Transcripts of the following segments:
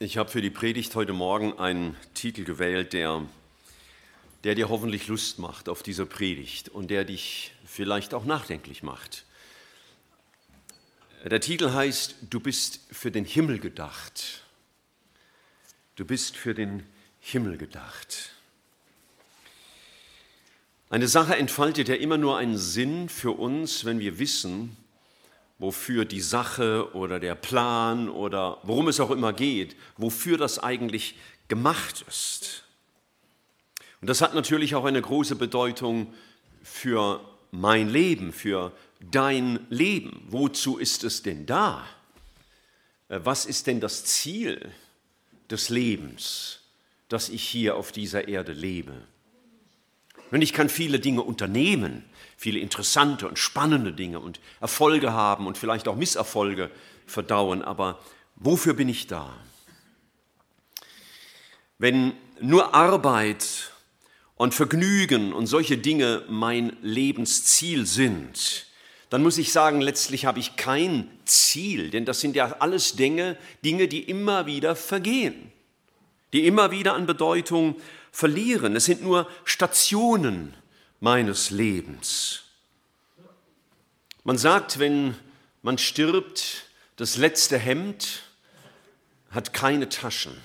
Ich habe für die Predigt heute Morgen einen Titel gewählt, der, der dir hoffentlich Lust macht auf diese Predigt und der dich vielleicht auch nachdenklich macht. Der Titel heißt, du bist für den Himmel gedacht. Du bist für den Himmel gedacht. Eine Sache entfaltet ja immer nur einen Sinn für uns, wenn wir wissen, wofür die Sache oder der Plan oder worum es auch immer geht, wofür das eigentlich gemacht ist. Und das hat natürlich auch eine große Bedeutung für mein Leben, für dein Leben. Wozu ist es denn da? Äh, was ist denn das Ziel des Lebens, das ich hier auf dieser Erde lebe? Und ich kann viele Dinge unternehmen, viele interessante und spannende Dinge und Erfolge haben und vielleicht auch Misserfolge verdauen, aber wofür bin ich da? Wenn nur Arbeit und Vergnügen und solche Dinge mein Lebensziel sind, dann muss ich sagen, letztlich habe ich kein Ziel, denn das sind ja alles Dinge, Dinge, die immer wieder vergehen, die immer wieder an Bedeutung verlieren. Es sind nur Stationen meines Lebens. Man sagt, wenn man stirbt, das letzte Hemd hat keine Taschen.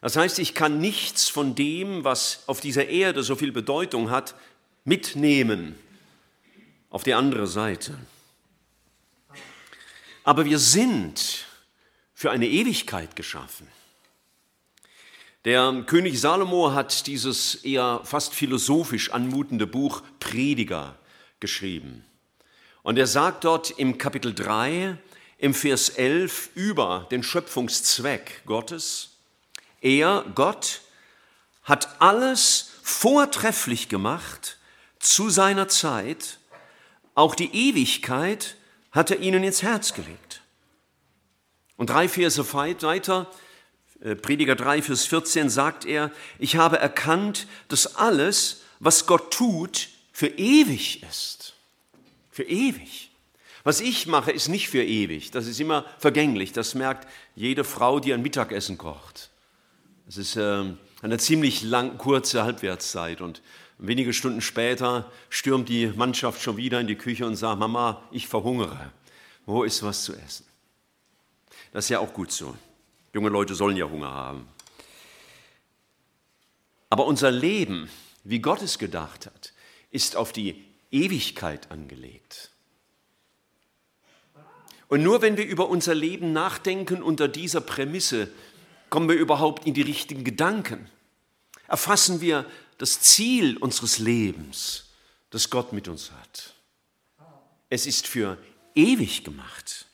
Das heißt, ich kann nichts von dem, was auf dieser Erde so viel Bedeutung hat, mitnehmen auf die andere Seite. Aber wir sind für eine Ewigkeit geschaffen. Der König Salomo hat dieses eher fast philosophisch anmutende Buch Prediger geschrieben. Und er sagt dort im Kapitel 3, im Vers 11 über den Schöpfungszweck Gottes, er, Gott, hat alles vortrefflich gemacht zu seiner Zeit, auch die Ewigkeit hat er ihnen ins Herz gelegt. Und drei Verse weiter Prediger 3, Vers 14 sagt er, ich habe erkannt, dass alles, was Gott tut, für ewig ist. Für ewig. Was ich mache, ist nicht für ewig. Das ist immer vergänglich. Das merkt jede Frau, die ein Mittagessen kocht. Es ist äh, eine ziemlich lang, kurze Halbwertszeit und wenige Stunden später stürmt die Mannschaft schon wieder in die Küche und sagt, Mama, ich verhungere. Wo ist was zu essen? Das ist ja auch gut so. Junge Leute sollen ja Hunger haben. Aber unser Leben, wie Gott es gedacht hat, ist auf die Ewigkeit angelegt. Und nur wenn wir über unser Leben nachdenken unter dieser Prämisse, kommen wir überhaupt in die richtigen Gedanken. Erfassen wir das Ziel unseres Lebens, das Gott mit uns hat. Es ist für ewig gemacht.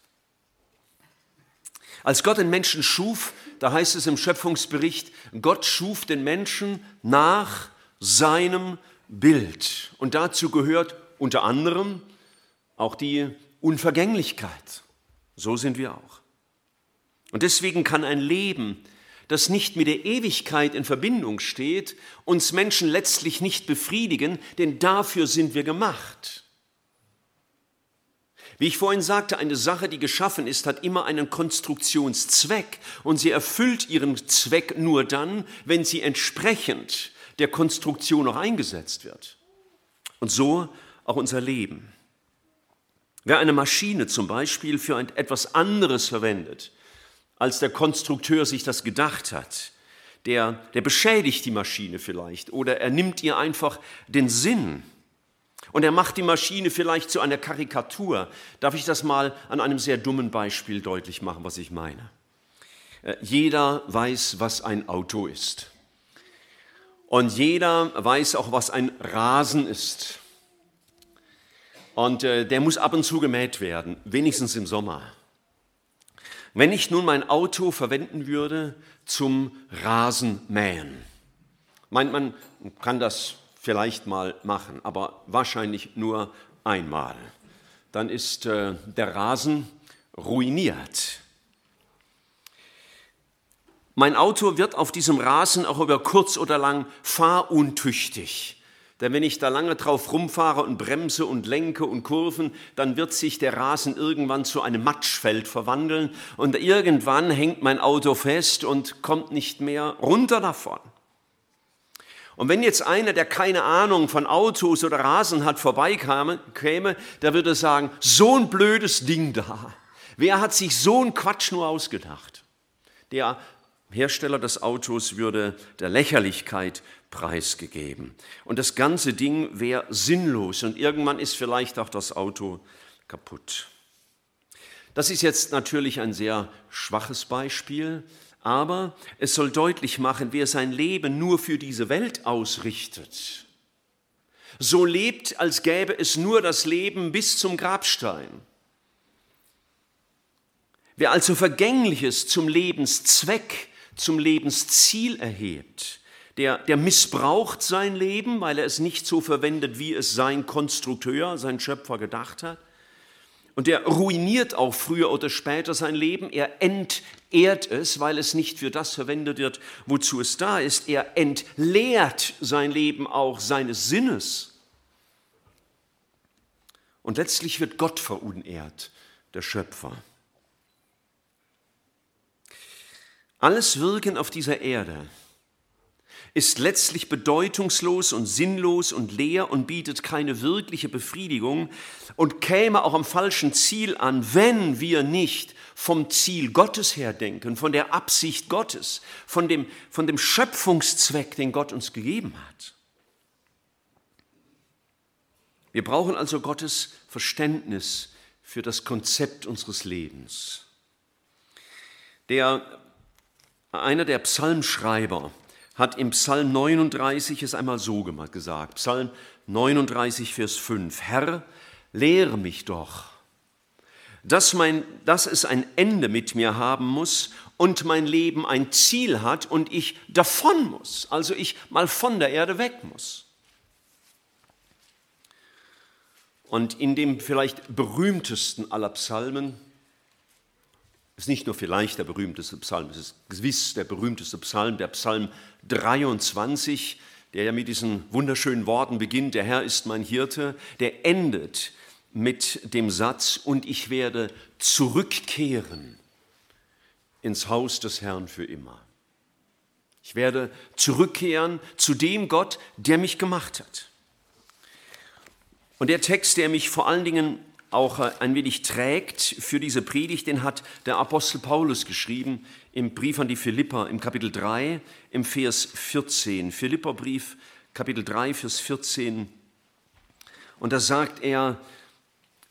Als Gott den Menschen schuf, da heißt es im Schöpfungsbericht, Gott schuf den Menschen nach seinem Bild. Und dazu gehört unter anderem auch die Unvergänglichkeit. So sind wir auch. Und deswegen kann ein Leben, das nicht mit der Ewigkeit in Verbindung steht, uns Menschen letztlich nicht befriedigen, denn dafür sind wir gemacht. Wie ich vorhin sagte, eine Sache, die geschaffen ist, hat immer einen Konstruktionszweck und sie erfüllt ihren Zweck nur dann, wenn sie entsprechend der Konstruktion auch eingesetzt wird. Und so auch unser Leben. Wer eine Maschine zum Beispiel für etwas anderes verwendet, als der Konstrukteur sich das gedacht hat, der, der beschädigt die Maschine vielleicht oder er nimmt ihr einfach den Sinn. Und er macht die Maschine vielleicht zu einer Karikatur. Darf ich das mal an einem sehr dummen Beispiel deutlich machen, was ich meine? Äh, jeder weiß, was ein Auto ist. Und jeder weiß auch, was ein Rasen ist. Und äh, der muss ab und zu gemäht werden, wenigstens im Sommer. Wenn ich nun mein Auto verwenden würde zum Rasenmähen, meint man, kann das vielleicht mal machen, aber wahrscheinlich nur einmal. Dann ist äh, der Rasen ruiniert. Mein Auto wird auf diesem Rasen auch über kurz oder lang fahruntüchtig. Denn wenn ich da lange drauf rumfahre und bremse und lenke und kurven, dann wird sich der Rasen irgendwann zu einem Matschfeld verwandeln und irgendwann hängt mein Auto fest und kommt nicht mehr runter davon. Und wenn jetzt einer, der keine Ahnung von Autos oder Rasen hat, vorbeikäme, der würde sagen, so ein blödes Ding da. Wer hat sich so einen Quatsch nur ausgedacht? Der Hersteller des Autos würde der Lächerlichkeit preisgegeben. Und das ganze Ding wäre sinnlos und irgendwann ist vielleicht auch das Auto kaputt. Das ist jetzt natürlich ein sehr schwaches Beispiel, aber es soll deutlich machen, wer sein Leben nur für diese Welt ausrichtet, so lebt, als gäbe es nur das Leben bis zum Grabstein. Wer also Vergängliches zum Lebenszweck, zum Lebensziel erhebt, der, der missbraucht sein Leben, weil er es nicht so verwendet, wie es sein Konstrukteur, sein Schöpfer gedacht hat. Und er ruiniert auch früher oder später sein Leben. Er entehrt es, weil es nicht für das verwendet wird, wozu es da ist. Er entleert sein Leben auch seines Sinnes. Und letztlich wird Gott verunehrt, der Schöpfer. Alles Wirken auf dieser Erde ist letztlich bedeutungslos und sinnlos und leer und bietet keine wirkliche Befriedigung und käme auch am falschen Ziel an, wenn wir nicht vom Ziel Gottes her denken, von der Absicht Gottes, von dem, von dem Schöpfungszweck, den Gott uns gegeben hat. Wir brauchen also Gottes Verständnis für das Konzept unseres Lebens. Der, einer der Psalmschreiber, hat im Psalm 39 es einmal so gesagt. Psalm 39, Vers 5. Herr, lehre mich doch, dass, mein, dass es ein Ende mit mir haben muss und mein Leben ein Ziel hat und ich davon muss, also ich mal von der Erde weg muss. Und in dem vielleicht berühmtesten aller Psalmen, ist nicht nur vielleicht der berühmteste Psalm, es ist gewiss der berühmteste Psalm, der Psalm 23, der ja mit diesen wunderschönen Worten beginnt, der Herr ist mein Hirte, der endet mit dem Satz, und ich werde zurückkehren ins Haus des Herrn für immer. Ich werde zurückkehren zu dem Gott, der mich gemacht hat. Und der Text, der mich vor allen Dingen auch äh, ein wenig trägt für diese Predigt, den hat der Apostel Paulus geschrieben im Brief an die Philipper im Kapitel 3 im Vers 14. Philipperbrief Kapitel 3 Vers 14. Und da sagt er,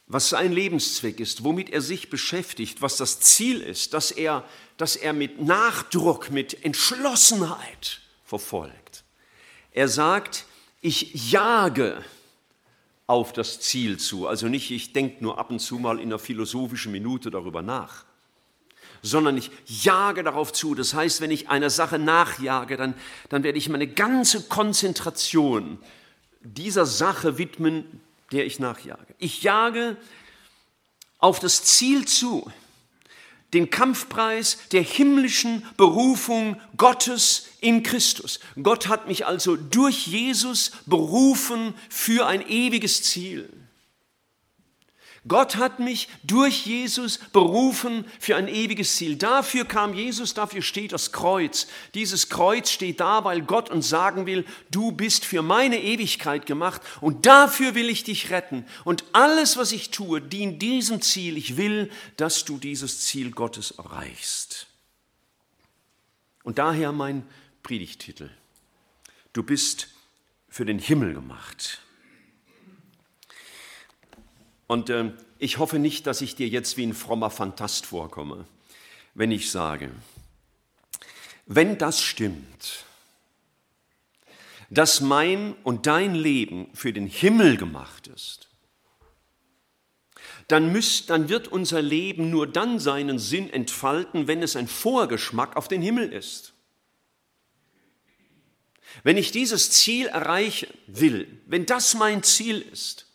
was sein Lebenszweck ist, womit er sich beschäftigt, was das Ziel ist, dass er, dass er mit Nachdruck, mit Entschlossenheit verfolgt. Er sagt, ich jage auf das Ziel zu. Also nicht, ich denke nur ab und zu mal in einer philosophischen Minute darüber nach, sondern ich jage darauf zu. Das heißt, wenn ich einer Sache nachjage, dann, dann werde ich meine ganze Konzentration dieser Sache widmen, der ich nachjage. Ich jage auf das Ziel zu den Kampfpreis der himmlischen Berufung Gottes in Christus. Gott hat mich also durch Jesus berufen für ein ewiges Ziel. Gott hat mich durch Jesus berufen für ein ewiges Ziel. Dafür kam Jesus, dafür steht das Kreuz. Dieses Kreuz steht da, weil Gott uns sagen will, du bist für meine Ewigkeit gemacht und dafür will ich dich retten. Und alles, was ich tue, dient diesem Ziel. Ich will, dass du dieses Ziel Gottes erreichst. Und daher mein Predigtitel. Du bist für den Himmel gemacht. Und äh, ich hoffe nicht, dass ich dir jetzt wie ein frommer Fantast vorkomme, wenn ich sage, wenn das stimmt, dass mein und dein Leben für den Himmel gemacht ist, dann, müsst, dann wird unser Leben nur dann seinen Sinn entfalten, wenn es ein Vorgeschmack auf den Himmel ist. Wenn ich dieses Ziel erreichen will, wenn das mein Ziel ist,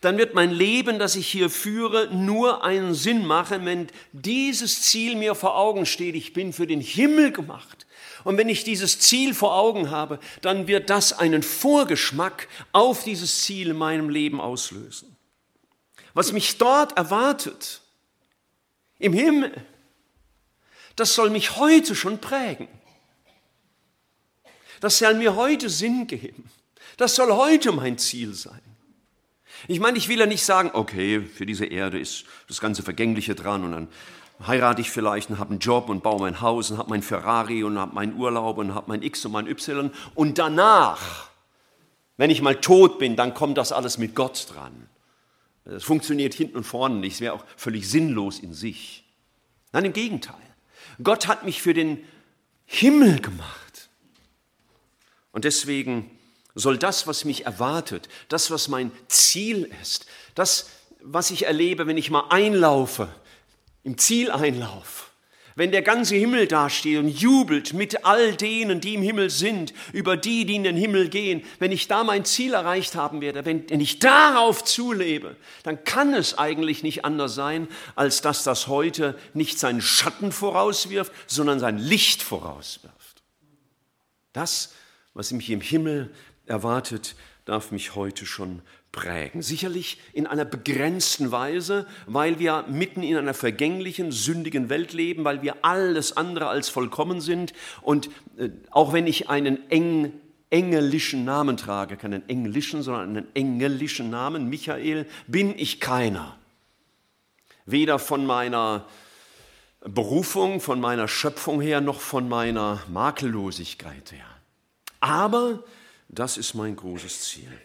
dann wird mein Leben, das ich hier führe, nur einen Sinn machen, wenn dieses Ziel mir vor Augen steht. Ich bin für den Himmel gemacht. Und wenn ich dieses Ziel vor Augen habe, dann wird das einen Vorgeschmack auf dieses Ziel in meinem Leben auslösen. Was mich dort erwartet, im Himmel, das soll mich heute schon prägen. Das soll mir heute Sinn geben. Das soll heute mein Ziel sein. Ich meine, ich will ja nicht sagen, okay, für diese Erde ist das ganze Vergängliche dran und dann heirate ich vielleicht und habe einen Job und baue mein Haus und habe mein Ferrari und habe meinen Urlaub und habe mein X und mein Y. Und danach, wenn ich mal tot bin, dann kommt das alles mit Gott dran. Das funktioniert hinten und vorne nicht. Es wäre auch völlig sinnlos in sich. Nein, im Gegenteil. Gott hat mich für den Himmel gemacht. Und deswegen soll das, was mich erwartet, das, was mein Ziel ist, das, was ich erlebe, wenn ich mal einlaufe im Zieleinlauf, wenn der ganze Himmel dasteht und jubelt mit all denen, die im Himmel sind, über die, die in den Himmel gehen, wenn ich da mein Ziel erreicht haben werde, wenn ich darauf zulebe, dann kann es eigentlich nicht anders sein, als dass das heute nicht seinen Schatten vorauswirft, sondern sein Licht vorauswirft. Das, was mich im Himmel erwartet, darf mich heute schon prägen. Sicherlich in einer begrenzten Weise, weil wir mitten in einer vergänglichen, sündigen Welt leben, weil wir alles andere als vollkommen sind. Und äh, auch wenn ich einen eng, engelischen Namen trage, keinen englischen, sondern einen engelischen Namen, Michael, bin ich keiner. Weder von meiner Berufung, von meiner Schöpfung her, noch von meiner Makellosigkeit her. Aber das ist mein großes Ziel.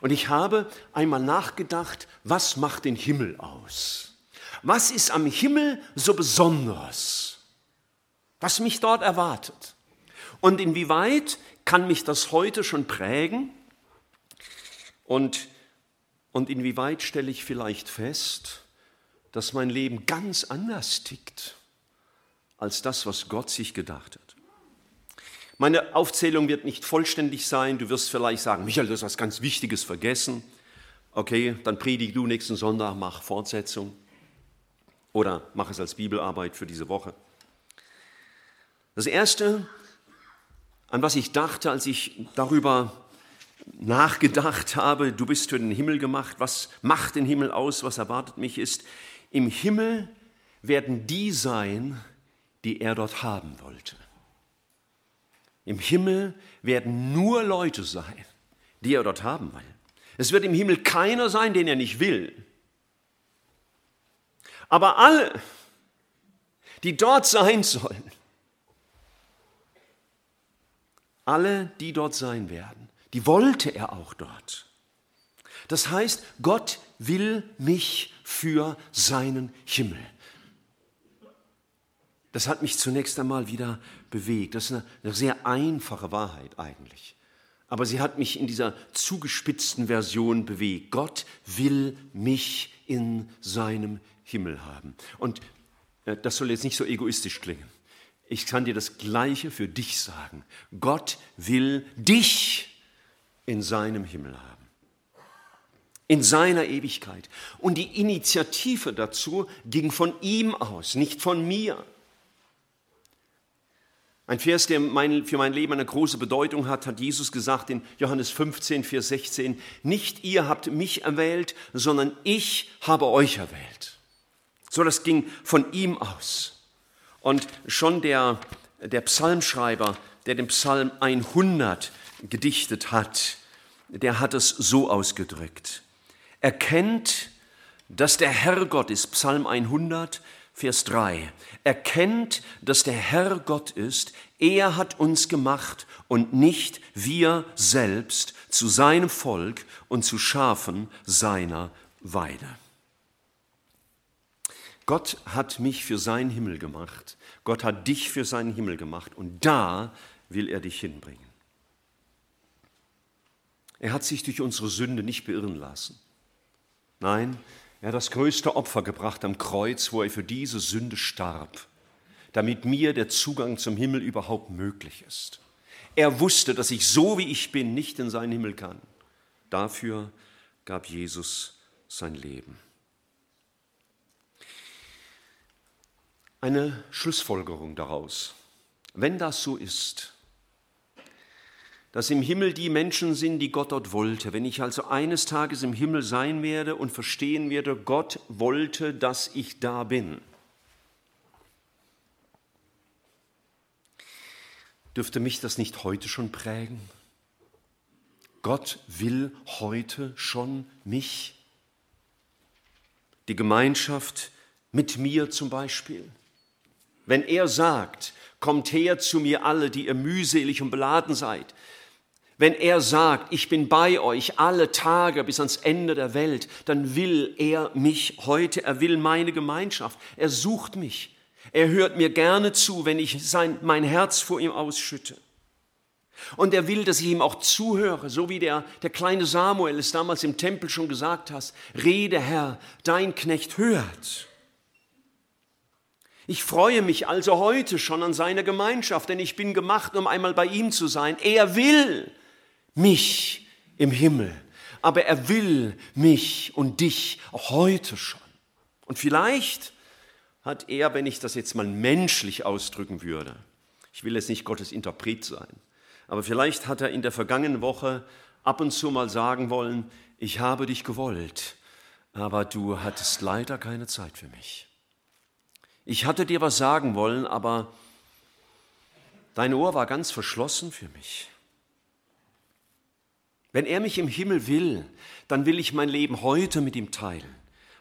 Und ich habe einmal nachgedacht, was macht den Himmel aus? Was ist am Himmel so besonders? Was mich dort erwartet? Und inwieweit kann mich das heute schon prägen? Und, und inwieweit stelle ich vielleicht fest, dass mein Leben ganz anders tickt als das, was Gott sich gedacht hat? Meine Aufzählung wird nicht vollständig sein. Du wirst vielleicht sagen, Michael, du hast was ganz Wichtiges vergessen. Okay, dann predige du nächsten Sonntag, mach Fortsetzung. Oder mach es als Bibelarbeit für diese Woche. Das Erste, an was ich dachte, als ich darüber nachgedacht habe, du bist für den Himmel gemacht, was macht den Himmel aus, was erwartet mich, ist, im Himmel werden die sein, die er dort haben wollte. Im Himmel werden nur Leute sein, die er dort haben will. Es wird im Himmel keiner sein, den er nicht will. Aber alle, die dort sein sollen, alle, die dort sein werden, die wollte er auch dort. Das heißt, Gott will mich für seinen Himmel. Das hat mich zunächst einmal wieder bewegt. Das ist eine, sehr einfache Wahrheit eigentlich. Aber sie hat mich in dieser zugespitzten Version bewegt. Gott will mich in seinem Himmel haben. Und äh, das soll jetzt nicht so egoistisch klingen. Ich kann dir das Gleiche für dich sagen. Gott will dich in seinem Himmel haben. In seiner Ewigkeit. Und die Initiative dazu ging von ihm aus, nicht von mir. Ein Vers, der mein, für mein Leben eine große Bedeutung hat, hat Jesus gesagt in Johannes 15, Vers 16, nicht ihr habt mich erwählt, sondern ich habe euch erwählt. So, das ging von ihm aus. Und schon der, der Psalmschreiber, der den Psalm 100 gedichtet hat, der hat es so ausgedrückt. Erkennt, dass der Herr Gott ist, Psalm 100, Vers 3. Erkennt, dass der Herr Gott ist, er hat uns gemacht und nicht wir selbst zu seinem Volk und zu Schafen seiner Weide. Gott hat mich für seinen Himmel gemacht. Gott hat dich für seinen Himmel gemacht und da will er dich hinbringen. Er hat sich durch unsere Sünde nicht beirren lassen. Nein, er hat das größte Opfer gebracht am Kreuz, wo er für diese Sünde starb, damit mir der Zugang zum Himmel überhaupt möglich ist. Er wusste, dass ich so wie ich bin nicht in seinen Himmel kann. Dafür gab Jesus sein Leben. Eine Schlussfolgerung daraus. Wenn das so ist, dass im Himmel die Menschen sind, die Gott dort wollte, wenn ich also eines Tages im Himmel sein werde und verstehen werde, Gott wollte, dass ich da bin, dürfte mich das nicht heute schon prägen? Gott will heute schon mich. Die Gemeinschaft mit mir zum Beispiel. Wenn er sagt, kommt her zu mir alle, die ihr mühselig und beladen seid. Wenn er sagt, ich bin bei euch alle Tage bis ans Ende der Welt, dann will er mich heute, er will meine Gemeinschaft, er sucht mich. Er hört mir gerne zu, wenn ich sein, mein Herz vor ihm ausschütte. Und er will, dass ich ihm auch zuhöre, so wie der, der kleine Samuel es damals im Tempel schon gesagt hat. Rede, Herr, dein Knecht hört. Ich freue mich also heute schon an seiner Gemeinschaft, denn ich bin gemacht, um einmal bei ihm zu sein. Er will mich im Himmel, aber er will mich und dich auch heute schon. Und vielleicht hat er, wenn ich das jetzt mal menschlich ausdrücken würde, ich will jetzt nicht Gottes Interpret sein, aber vielleicht hat er in der vergangenen Woche ab und zu mal sagen wollen, ich habe dich gewollt, aber du hattest leider keine Zeit für mich. Ich hatte dir was sagen wollen, aber dein Ohr war ganz verschlossen für mich. Wenn er mich im Himmel will, dann will ich mein Leben heute mit ihm teilen.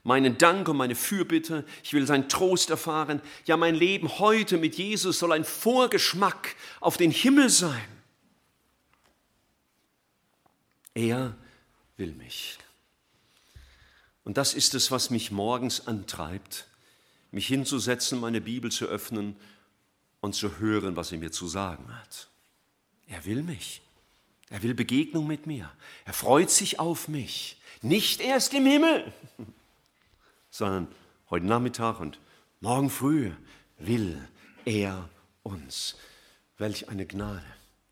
Meinen Dank und meine Fürbitte, ich will seinen Trost erfahren. Ja, mein Leben heute mit Jesus soll ein Vorgeschmack auf den Himmel sein. Er will mich. Und das ist es, was mich morgens antreibt, mich hinzusetzen, meine Bibel zu öffnen und zu hören, was er mir zu sagen hat. Er will mich. Er will Begegnung mit mir. Er freut sich auf mich. Nicht erst im Himmel, sondern heute Nachmittag und morgen früh will er uns. Welch eine Gnade.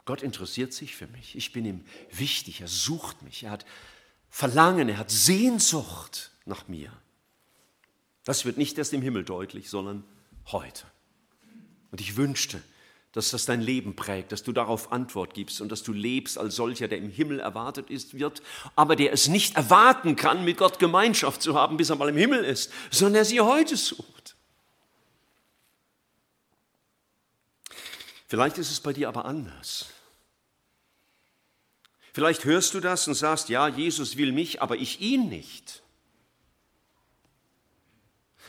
Gott interessiert sich für mich. Ich bin ihm wichtig. Er sucht mich. Er hat Verlangen, er hat Sehnsucht nach mir. Das wird nicht erst im Himmel deutlich, sondern heute. Und ich wünschte, dass das dein Leben prägt, dass du darauf Antwort gibst und dass du lebst als solcher, der im Himmel erwartet ist, wird, aber der es nicht erwarten kann, mit Gott Gemeinschaft zu haben, bis er mal im Himmel ist, sondern er sie heute sucht. Vielleicht ist es bei dir aber anders. Vielleicht hörst du das und sagst, ja, Jesus will mich, aber ich ihn nicht.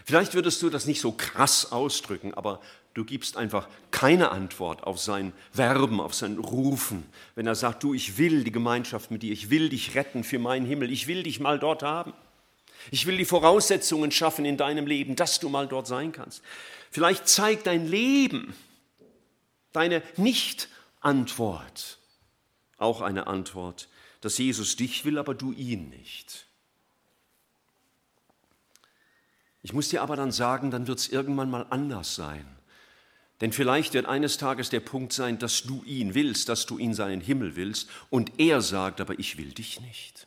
Vielleicht würdest du das nicht so krass ausdrücken, aber du gibst einfach keine Antwort auf sein Werben, auf sein Rufen, wenn er sagt, du, ich will die Gemeinschaft mit dir, ich will dich retten für meinen Himmel, ich will dich mal dort haben. Ich will die Voraussetzungen schaffen in deinem Leben, dass du mal dort sein kannst. Vielleicht zeigt dein Leben, deine Nicht-Antwort, auch eine Antwort, dass Jesus dich will, aber du ihn nicht. Ich muss dir aber dann sagen, dann wird es irgendwann mal anders sein. Denn vielleicht wird eines Tages der Punkt sein, dass du ihn willst, dass du ihn seinen Himmel willst und er sagt, aber ich will dich nicht.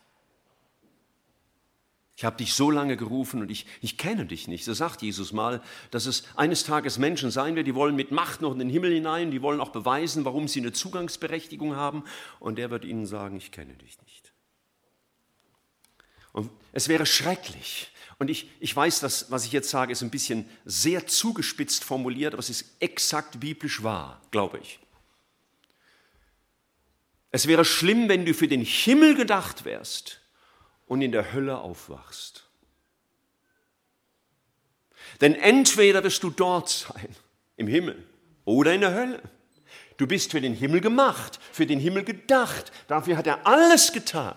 Ich habe dich so lange gerufen und ich, ich kenne dich nicht. So sagt Jesus mal, dass es eines Tages Menschen sein wird, die wollen mit Macht noch in den Himmel hinein, die wollen auch beweisen, warum sie eine Zugangsberechtigung haben. Und er wird ihnen sagen, ich kenne dich nicht. Und es wäre schrecklich. Und ich, ich weiß, dass, was ich jetzt sage, ist ein bisschen sehr zugespitzt formuliert, aber es ist exakt biblisch wahr, glaube ich. Es wäre schlimm, wenn du für den Himmel gedacht wärst und in der Hölle aufwachst. Denn entweder wirst du dort sein, im Himmel, oder in der Hölle. Du bist für den Himmel gemacht, für den Himmel gedacht. Dafür hat er alles getan.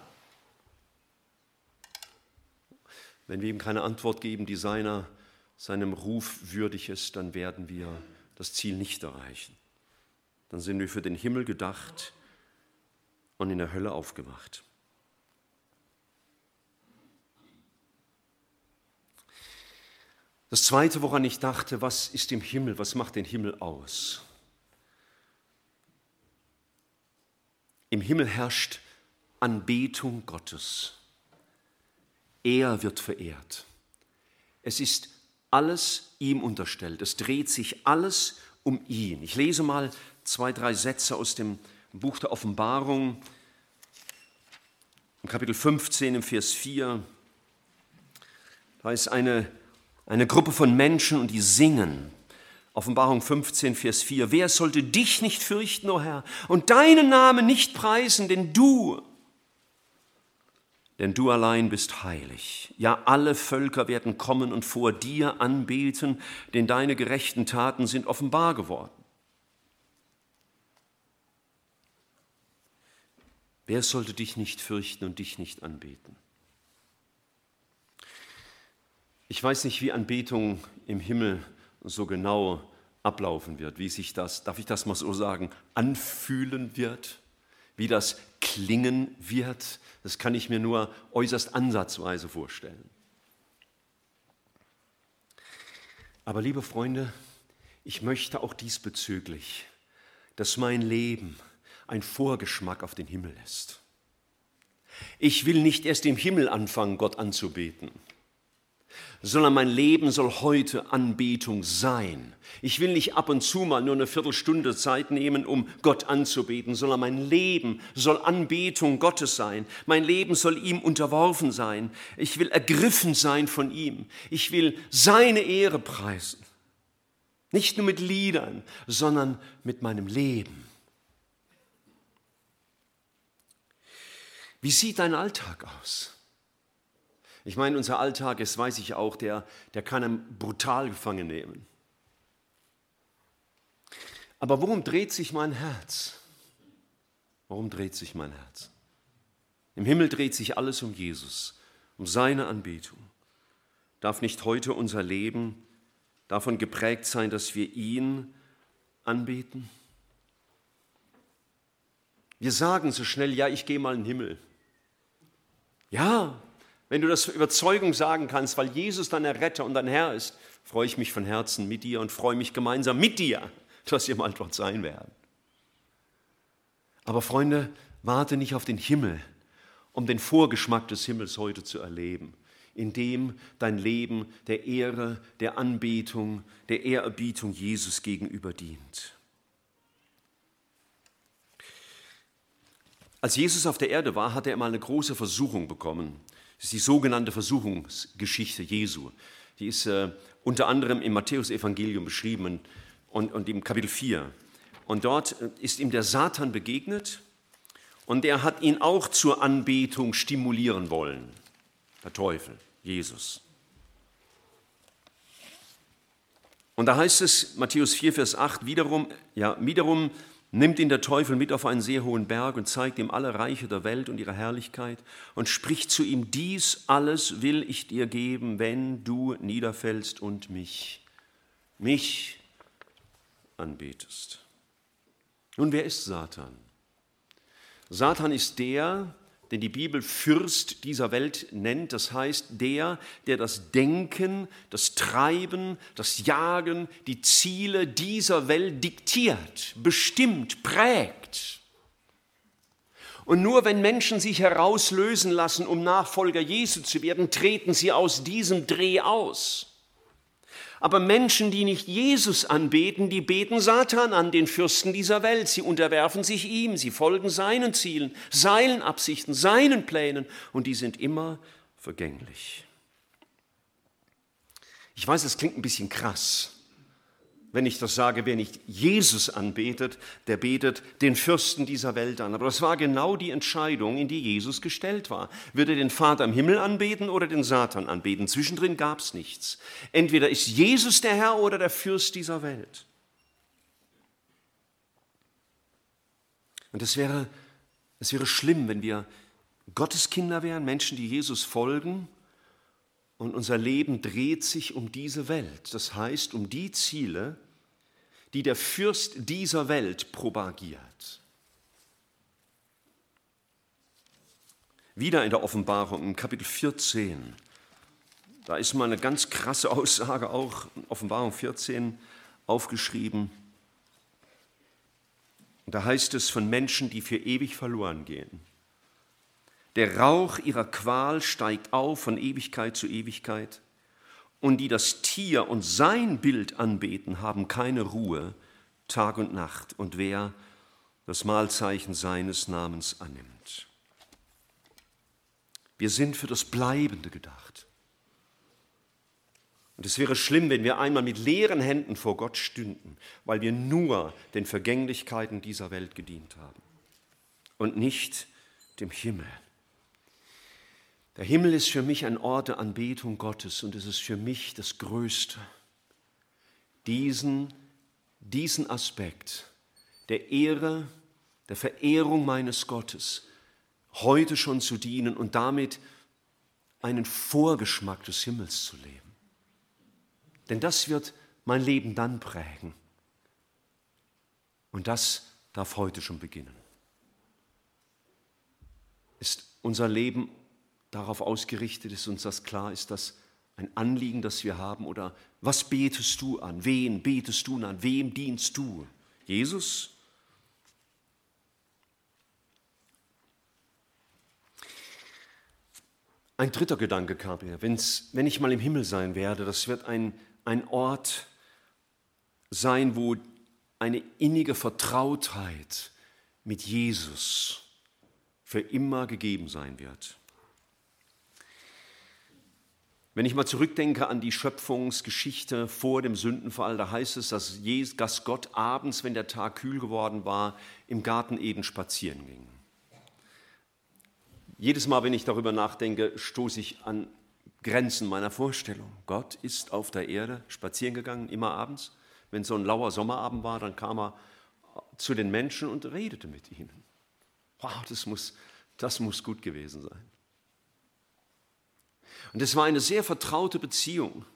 Wenn wir ihm keine Antwort geben, die seiner, seinem Ruf würdig ist, dann werden wir das Ziel nicht erreichen. Dann sind wir für den Himmel gedacht und in der Hölle aufgemacht. Das Zweite, woran ich dachte, was ist im Himmel, was macht den Himmel aus? Im Himmel herrscht Anbetung Gottes. Er wird verehrt. Es ist alles ihm unterstellt. Es dreht sich alles um ihn. Ich lese mal zwei, drei Sätze aus dem Buch der Offenbarung, im Kapitel 15, im Vers 4. Da ist eine, eine Gruppe von Menschen und die singen. Offenbarung 15, Vers 4. Wer sollte dich nicht fürchten, o oh Herr, und deinen Namen nicht preisen, denn du, denn du allein bist heilig. Ja, alle Völker werden kommen und vor dir anbeten, denn deine gerechten Taten sind offenbar geworden. Wer sollte dich nicht fürchten und dich nicht anbeten? Ich weiß nicht, wie Anbetung im Himmel so genau ablaufen wird, wie sich das, darf ich das mal so sagen, anfühlen wird, wie das klingen wird, das kann ich mir nur äußerst ansatzweise vorstellen. Aber liebe Freunde, ich möchte auch diesbezüglich, dass mein Leben ein Vorgeschmack auf den Himmel ist. Ich will nicht erst im Himmel anfangen, Gott anzubeten sondern mein Leben soll heute Anbetung sein. Ich will nicht ab und zu mal nur eine Viertelstunde Zeit nehmen, um Gott anzubeten, sondern mein Leben soll Anbetung Gottes sein. Mein Leben soll ihm unterworfen sein. Ich will ergriffen sein von ihm. Ich will seine Ehre preisen. Nicht nur mit Liedern, sondern mit meinem Leben. Wie sieht dein Alltag aus? Ich meine, unser Alltag ist, weiß ich auch, der, der kann einen brutal gefangen nehmen. Aber worum dreht sich mein Herz? Warum dreht sich mein Herz? Im Himmel dreht sich alles um Jesus, um seine Anbetung. Darf nicht heute unser Leben davon geprägt sein, dass wir ihn anbeten? Wir sagen so schnell, ja, ich gehe mal in den Himmel. Ja, wenn du das Überzeugung sagen kannst, weil Jesus dein Retter und dein Herr ist, freue ich mich von Herzen mit dir und freue mich gemeinsam mit dir, dass wir mal dort sein werden. Aber Freunde, warte nicht auf den Himmel, um den Vorgeschmack des Himmels heute zu erleben, indem dein Leben der Ehre, der Anbetung, der Ehrerbietung Jesus gegenüber dient. Als Jesus auf der Erde war, hat er mal eine große Versuchung bekommen. Das ist die sogenannte Versuchungsgeschichte Jesu. Die ist äh, unter anderem im Matthäusevangelium beschrieben und, und im Kapitel 4. Und dort äh, ist ihm der Satan begegnet und er hat ihn auch zur Anbetung stimulieren wollen. Der Teufel, Jesus. Und da heißt es, Matthäus 4, Vers 8, wiederum, ja, wiederum nimmt ihn der Teufel mit auf einen sehr hohen Berg und zeigt ihm alle Reiche der Welt und ihre Herrlichkeit und spricht zu ihm, dies alles will ich dir geben, wenn du niederfällst und mich, mich anbetest. Nun, wer ist Satan? Satan ist der, den die Bibel Fürst dieser Welt nennt, das heißt der, der das Denken, das Treiben, das Jagen, die Ziele dieser Welt diktiert, bestimmt, prägt. Und nur wenn Menschen sich herauslösen lassen, um Nachfolger Jesu zu werden, treten sie aus diesem Dreh aus. Aber Menschen, die nicht Jesus anbeten, die beten Satan an, den Fürsten dieser Welt. Sie unterwerfen sich ihm, sie folgen seinen Zielen, seinen Absichten, seinen Plänen und die sind immer vergänglich. Ich weiß, es klingt ein bisschen krass, wenn ich das sage, wer nicht Jesus anbetet, der betet den Fürsten dieser Welt an. Aber das war genau die Entscheidung, in die Jesus gestellt war. Würde er den Vater im Himmel anbeten oder den Satan anbeten? Zwischendrin gab es nichts. Entweder ist Jesus der Herr oder der Fürst dieser Welt. Und es wäre, es wäre schlimm, wenn wir Gottes Kinder wären, Menschen, die Jesus folgen, und unser Leben dreht sich um diese Welt, das heißt um die Ziele, die der Fürst dieser Welt propagiert. Wieder in der Offenbarung im Kapitel 14. Da ist mal eine ganz krasse Aussage auch, Offenbarung 14, aufgeschrieben. Da heißt es von Menschen, die für ewig verloren gehen. Der Rauch ihrer Qual steigt auf von Ewigkeit zu Ewigkeit und die das Tier und sein Bild anbeten, haben keine Ruhe Tag und Nacht und wer das Mahlzeichen seines Namens annimmt. Wir sind für das Bleibende gedacht. Und es wäre schlimm, wenn wir einmal mit leeren Händen vor Gott stünden, weil wir nur den Vergänglichkeiten dieser Welt gedient haben und nicht dem Himmel. Der Himmel ist für mich ein Ort der Anbetung Gottes und es ist für mich das Größte, diesen, diesen Aspekt der Ehre, der Verehrung meines Gottes heute schon zu dienen und damit einen Vorgeschmack des Himmels zu leben. Denn das wird mein Leben dann prägen. Und das darf heute schon beginnen. Ist unser Leben darauf ausgerichtet, ist uns das klar, ist das ein Anliegen, das wir haben? Oder was betest du an? Wen betest du an? Wem dienst du? Jesus? Ein dritter Gedanke kam mir, Wenn's, wenn ich mal im Himmel sein werde, das wird ein, ein Ort sein, wo eine innige Vertrautheit mit Jesus für immer gegeben sein wird. Wenn ich mal zurückdenke an die Schöpfungsgeschichte vor dem Sündenfall, da heißt es, dass Gott abends, wenn der Tag kühl geworden war, im Garten Eden spazieren ging. Jedes Mal, wenn ich darüber nachdenke, stoße ich an Grenzen meiner Vorstellung. Gott ist auf der Erde spazieren gegangen, immer abends. Wenn so ein lauer Sommerabend war, dann kam er zu den Menschen und redete mit ihnen. Wow, das muss, das muss gut gewesen sein. Und es war eine sehr vertraute Beziehung.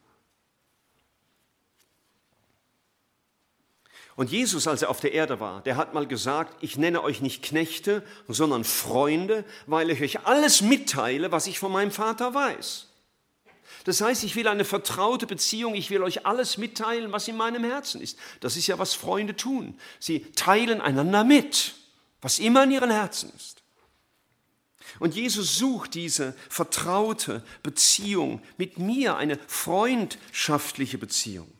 Und Jesus, als er auf der Erde war, der hat mal gesagt, ich nenne euch nicht Knechte, sondern Freunde, weil ich euch alles mitteile, was ich von meinem Vater weiß. Das heißt, ich will eine vertraute Beziehung, ich will euch alles mitteilen, was in meinem Herzen ist. Das ist ja, was Freunde tun. Sie teilen einander mit, was immer in ihren Herzen ist. Und Jesus sucht diese vertraute Beziehung mit mir, eine freundschaftliche Beziehung.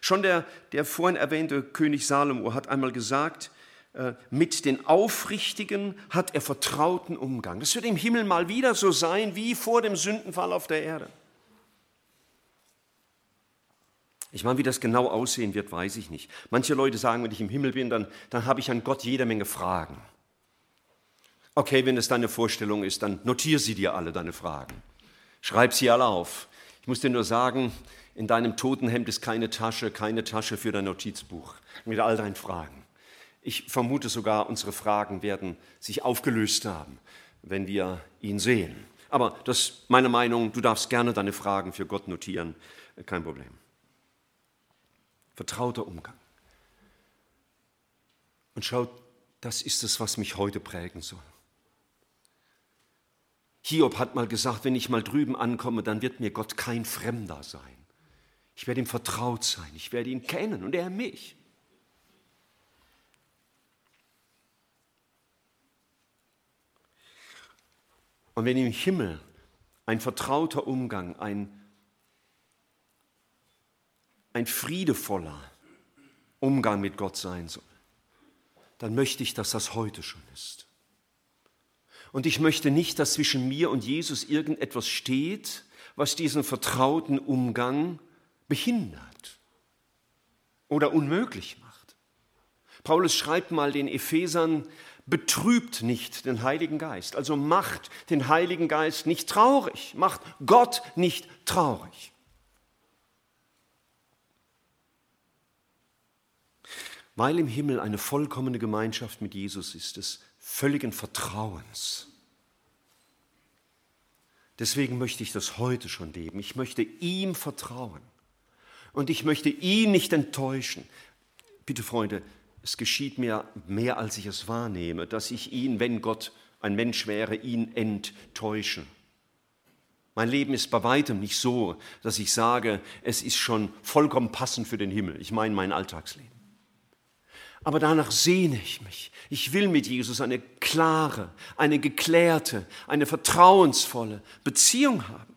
Schon der, der vorhin erwähnte König Salomo hat einmal gesagt, äh, mit den Aufrichtigen hat er vertrauten Umgang. Das wird im Himmel mal wieder so sein wie vor dem Sündenfall auf der Erde. Ich meine, wie das genau aussehen wird, weiß ich nicht. Manche Leute sagen, wenn ich im Himmel bin, dann, dann habe ich an Gott jede Menge Fragen. Okay, wenn es deine Vorstellung ist, dann notiere sie dir alle deine Fragen. Schreib sie alle auf. Ich muss dir nur sagen, in deinem Totenhemd ist keine Tasche, keine Tasche für dein Notizbuch mit all deinen Fragen. Ich vermute sogar, unsere Fragen werden sich aufgelöst haben, wenn wir ihn sehen. Aber das ist meine Meinung, du darfst gerne deine Fragen für Gott notieren, kein Problem. Vertrauter Umgang. Und schaut, das ist es, was mich heute prägen soll. Hiob hat mal gesagt, wenn ich mal drüben ankomme, dann wird mir Gott kein Fremder sein. Ich werde ihm vertraut sein, ich werde ihn kennen und er mich. Und wenn im Himmel ein vertrauter Umgang, ein, ein friedevoller Umgang mit Gott sein soll, dann möchte ich, dass das heute schon ist. Und ich möchte nicht, dass zwischen mir und Jesus irgendetwas steht, was diesen vertrauten Umgang behindert oder unmöglich macht. Paulus schreibt mal den Ephesern, betrübt nicht den Heiligen Geist, also macht den Heiligen Geist nicht traurig, macht Gott nicht traurig. Weil im Himmel eine vollkommene Gemeinschaft mit Jesus ist, es völligen Vertrauens. Deswegen möchte ich das heute schon leben. Ich möchte ihm vertrauen. Und ich möchte ihn nicht enttäuschen. Bitte, Freunde, es geschieht mir mehr, als ich es wahrnehme, dass ich ihn, wenn Gott ein Mensch wäre, ihn enttäusche. Mein Leben ist bei weitem nicht so, dass ich sage, es ist schon vollkommen passend für den Himmel. Ich meine mein Alltagsleben. Aber danach sehne ich mich. Ich will mit Jesus eine klare, eine geklärte, eine vertrauensvolle Beziehung haben.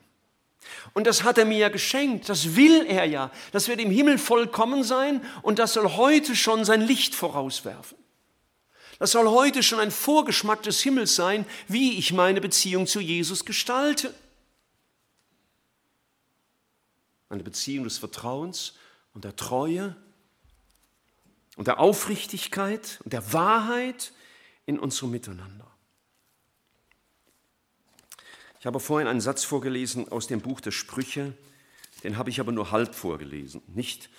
Und das hat er mir ja geschenkt, das will er ja. Das wird im Himmel vollkommen sein und das soll heute schon sein Licht vorauswerfen. Das soll heute schon ein Vorgeschmack des Himmels sein, wie ich meine Beziehung zu Jesus gestalte. Eine Beziehung des Vertrauens und der Treue und der Aufrichtigkeit und der Wahrheit in unserem Miteinander. Ich habe vorhin einen Satz vorgelesen aus dem Buch der Sprüche, den habe ich aber nur halb vorgelesen, nicht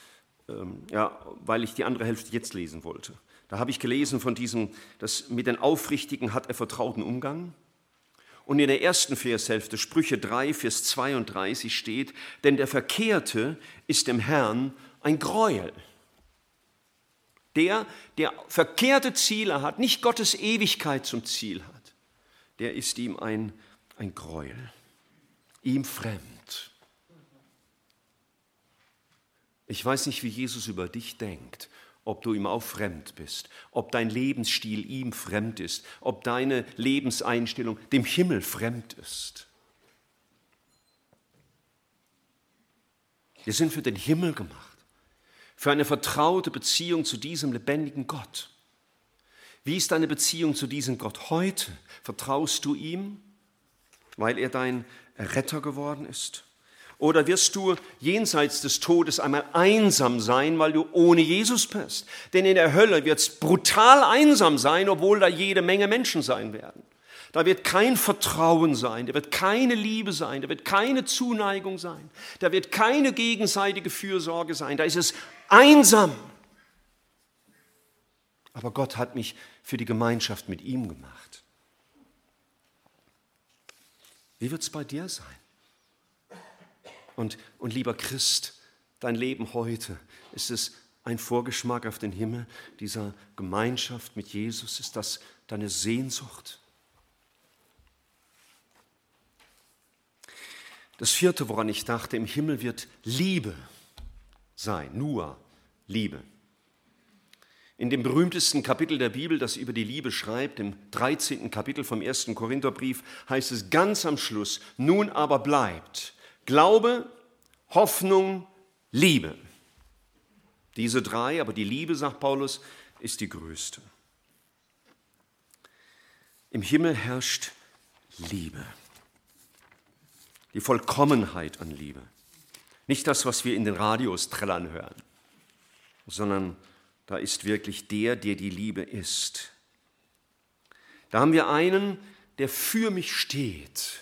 ähm, ja, weil ich die andere Hälfte jetzt lesen wollte. Da habe ich gelesen von diesem, dass mit den Aufrichtigen hat er vertrauten Umgang. Und in der ersten Vershälfte, Sprüche 3, Vers 32 steht, denn der Verkehrte ist dem Herrn ein Gräuel. Der, der verkehrte Ziele hat, nicht Gottes Ewigkeit zum Ziel hat, der ist ihm ein ein Gräuel, ihm fremd. Ich weiß nicht, wie Jesus über dich denkt, ob du ihm auch fremd bist, ob dein Lebensstil ihm fremd ist, ob deine Lebenseinstellung dem Himmel fremd ist. Wir sind für den Himmel gemacht, für eine vertraute Beziehung zu diesem lebendigen Gott. Wie ist deine Beziehung zu diesem Gott heute? Vertraust du ihm? weil er dein Retter geworden ist? Oder wirst du jenseits des Todes einmal einsam sein, weil du ohne Jesus bist? Denn in der Hölle wird es brutal einsam sein, obwohl da jede Menge Menschen sein werden. Da wird kein Vertrauen sein, da wird keine Liebe sein, da wird keine Zuneigung sein, da wird keine gegenseitige Fürsorge sein, da ist es einsam. Aber Gott hat mich für die Gemeinschaft mit ihm gemacht. Wie wird es bei dir sein? Und, und lieber Christ, dein Leben heute, ist es ein Vorgeschmack auf den Himmel dieser Gemeinschaft mit Jesus? Ist das deine Sehnsucht? Das vierte, woran ich dachte, im Himmel wird Liebe sein, nur Liebe. In dem berühmtesten Kapitel der Bibel, das über die Liebe schreibt, im 13. Kapitel vom 1. Korintherbrief, heißt es ganz am Schluss, nun aber bleibt Glaube, Hoffnung, Liebe. Diese drei, aber die Liebe, sagt Paulus, ist die größte. Im Himmel herrscht Liebe, die Vollkommenheit an Liebe. Nicht das, was wir in den Radios trällern hören, sondern da ist wirklich der, der die Liebe ist. Da haben wir einen, der für mich steht,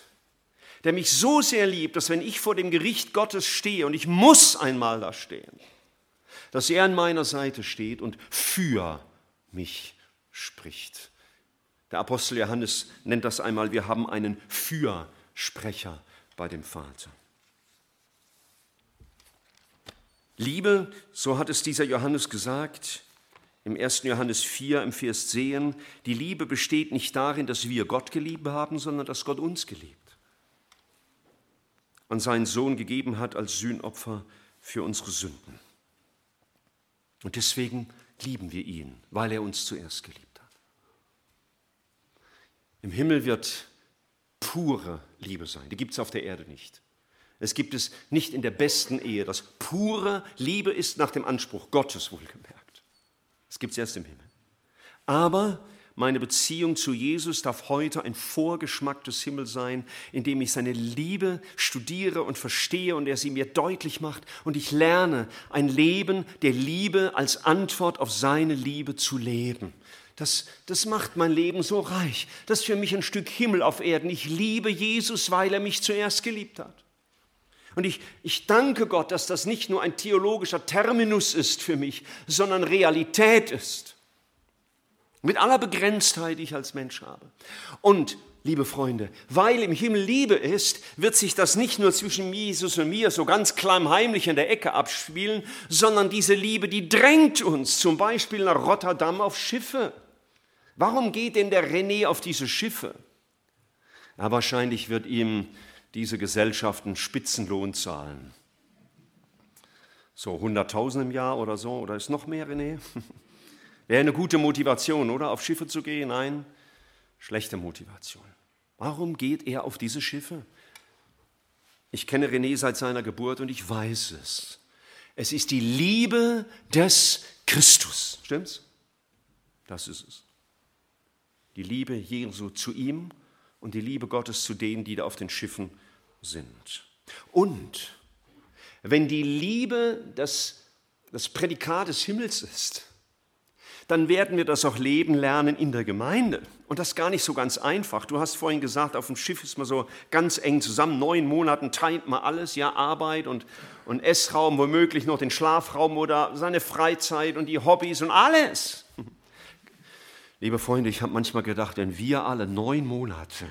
der mich so sehr liebt, dass wenn ich vor dem Gericht Gottes stehe, und ich muss einmal da stehen, dass er an meiner Seite steht und für mich spricht. Der Apostel Johannes nennt das einmal, wir haben einen Fürsprecher bei dem Vater. Liebe, so hat es dieser Johannes gesagt, im 1. Johannes 4 im Vers 10, die Liebe besteht nicht darin, dass wir Gott geliebt haben, sondern dass Gott uns geliebt und seinen Sohn gegeben hat als Sühnopfer für unsere Sünden. Und deswegen lieben wir ihn, weil er uns zuerst geliebt hat. Im Himmel wird pure Liebe sein, die gibt es auf der Erde nicht. Es gibt es nicht in der besten Ehe. Das pure Liebe ist nach dem Anspruch Gottes wohlgemerkt. Das gibt es erst im Himmel. Aber meine Beziehung zu Jesus darf heute ein Vorgeschmack des Himmels sein, indem ich seine Liebe studiere und verstehe und er sie mir deutlich macht und ich lerne, ein Leben der Liebe als Antwort auf seine Liebe zu leben. Das, das macht mein Leben so reich. Das ist für mich ein Stück Himmel auf Erden. Ich liebe Jesus, weil er mich zuerst geliebt hat. Und ich, ich danke Gott, dass das nicht nur ein theologischer Terminus ist für mich, sondern Realität ist. Mit aller Begrenztheit, die ich als Mensch habe. Und, liebe Freunde, weil im Himmel Liebe ist, wird sich das nicht nur zwischen Jesus und mir so ganz klammheimlich in der Ecke abspielen, sondern diese Liebe, die drängt uns zum Beispiel nach Rotterdam auf Schiffe. Warum geht denn der René auf diese Schiffe? Ja, wahrscheinlich wird ihm diese Gesellschaften Spitzenlohn zahlen. So 100.000 im Jahr oder so, oder ist noch mehr, René? Wäre eine gute Motivation, oder? Auf Schiffe zu gehen? Nein, schlechte Motivation. Warum geht er auf diese Schiffe? Ich kenne René seit seiner Geburt und ich weiß es. Es ist die Liebe des Christus. Stimmt's? Das ist es. Die Liebe Jesu zu ihm und die Liebe Gottes zu denen, die da auf den Schiffen sind. Und wenn die Liebe das, das Prädikat des Himmels ist, dann werden wir das auch leben lernen in der Gemeinde. Und das ist gar nicht so ganz einfach. Du hast vorhin gesagt, auf dem Schiff ist man so ganz eng zusammen. Neun Monaten teilt man alles, ja, Arbeit und, und Essraum, womöglich noch den Schlafraum oder seine Freizeit und die Hobbys und alles. Liebe Freunde, ich habe manchmal gedacht, wenn wir alle neun Monate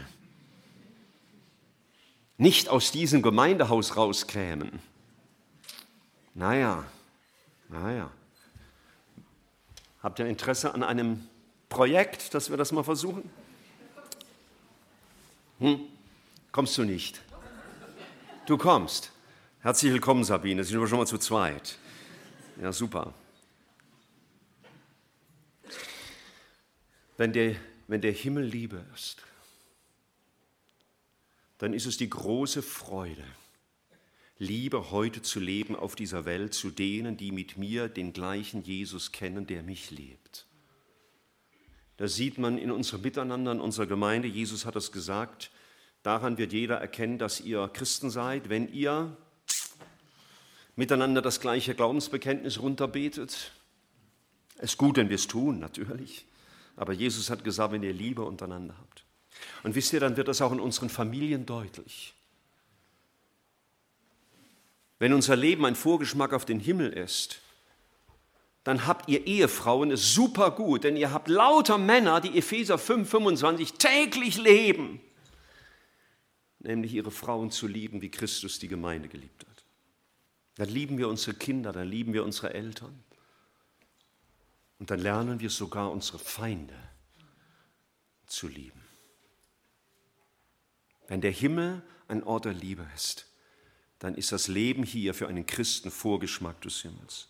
nicht aus diesem Gemeindehaus rauskämen, naja, naja. Habt ihr Interesse an einem Projekt, dass wir das mal versuchen? Hm? Kommst du nicht? Du kommst. Herzlich willkommen, Sabine. Sind wir schon mal zu zweit. Ja, super. Wenn der, wenn der Himmel Liebe ist, dann ist es die große Freude, Liebe heute zu leben auf dieser Welt zu denen, die mit mir den gleichen Jesus kennen, der mich lebt. Das sieht man in unserem Miteinander, in unserer Gemeinde. Jesus hat es gesagt, daran wird jeder erkennen, dass ihr Christen seid, wenn ihr miteinander das gleiche Glaubensbekenntnis runterbetet. Es ist gut, wenn wir es tun, natürlich. Aber Jesus hat gesagt, wenn ihr Liebe untereinander habt. Und wisst ihr, dann wird das auch in unseren Familien deutlich. Wenn unser Leben ein Vorgeschmack auf den Himmel ist, dann habt ihr Ehefrauen es super gut, denn ihr habt lauter Männer, die Epheser 5, 25 täglich leben, nämlich ihre Frauen zu lieben, wie Christus die Gemeinde geliebt hat. Dann lieben wir unsere Kinder, dann lieben wir unsere Eltern und dann lernen wir sogar unsere Feinde zu lieben. Wenn der Himmel ein Ort der Liebe ist, dann ist das Leben hier für einen Christen Vorgeschmack des Himmels.